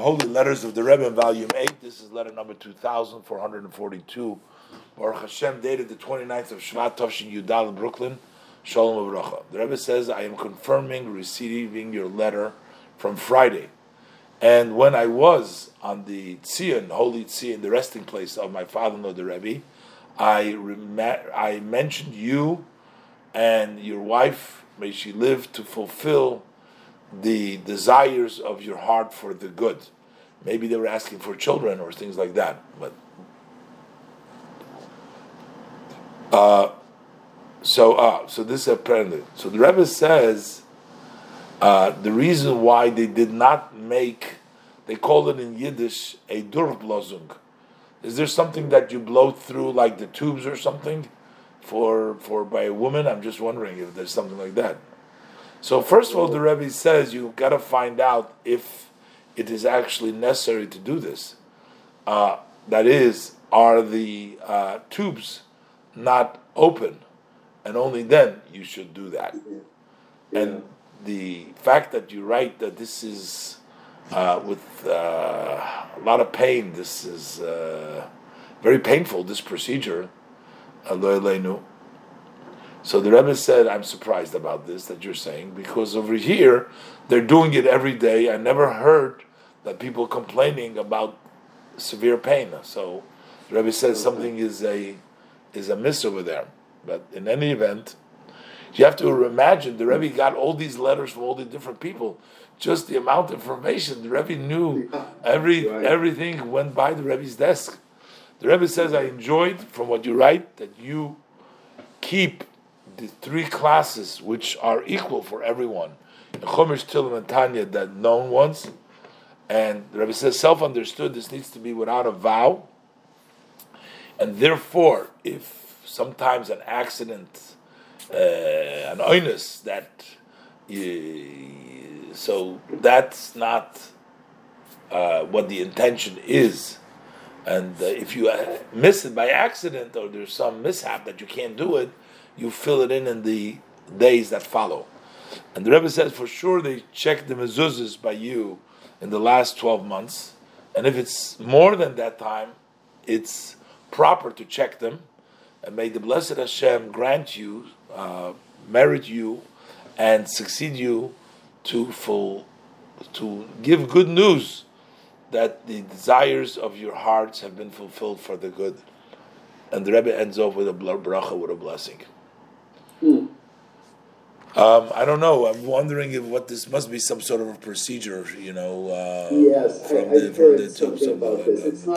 Holy Letters of the Rebbe in Volume 8. This is letter number 2442. Baruch Hashem, dated the 29th of Shvat Tovshin Yudal in Brooklyn. Shalom uVracha. The Rebbe says, I am confirming receiving your letter from Friday. And when I was on the Tzion, Holy Tzion, the resting place of my father-in-law, the Rebbe, I, rem- I mentioned you and your wife, may she live to fulfill the desires of your heart for the good. Maybe they were asking for children or things like that, but uh, so uh, so this apparently so the Rebbe says uh, the reason why they did not make they call it in Yiddish a durchblosung. Is there something that you blow through like the tubes or something for for by a woman? I'm just wondering if there's something like that. So first of all, the Rebbe says you've got to find out if it is actually necessary to do this. Uh, that is, are the uh, tubes not open, and only then you should do that. Yeah. And the fact that you write that this is uh, with uh, a lot of pain, this is uh, very painful. This procedure, Eloheinu. So the Rebbe said, I'm surprised about this that you're saying, because over here, they're doing it every day. I never heard that people complaining about severe pain. So the Rebbe says something is a is a miss over there. But in any event, you have to imagine the Rebbe got all these letters from all the different people. Just the amount of information the Rebbe knew, every Right. everything went by the Rebbe's desk. The Rebbe says, I enjoyed from what you write that you keep the three classes which are equal for everyone. The Chomesh, Tilim, and Tanya, that known ones. And the Rebbe says, self understood, this needs to be without a vow. And therefore, if sometimes an accident, uh, an oinus, that you, so that's not uh, what the intention is. And uh, if you uh, miss it by accident or there's some mishap that you can't do it, you fill it in in the days that follow. And the Rebbe says for sure they check the mezuzahs by you in the last 12 months. And if it's more than that time, it's proper to check them. And may the blessed Hashem grant you, uh, merit you, and succeed you to full, to give good news that the desires of your hearts have been fulfilled for the good. And the Rebbe ends off with a bracha, with a blessing. Hmm. Um, I don't know. I'm wondering if what this must be some sort of a procedure, you know, uh, Yes, I, from I've the from heard the something some- about this. It's not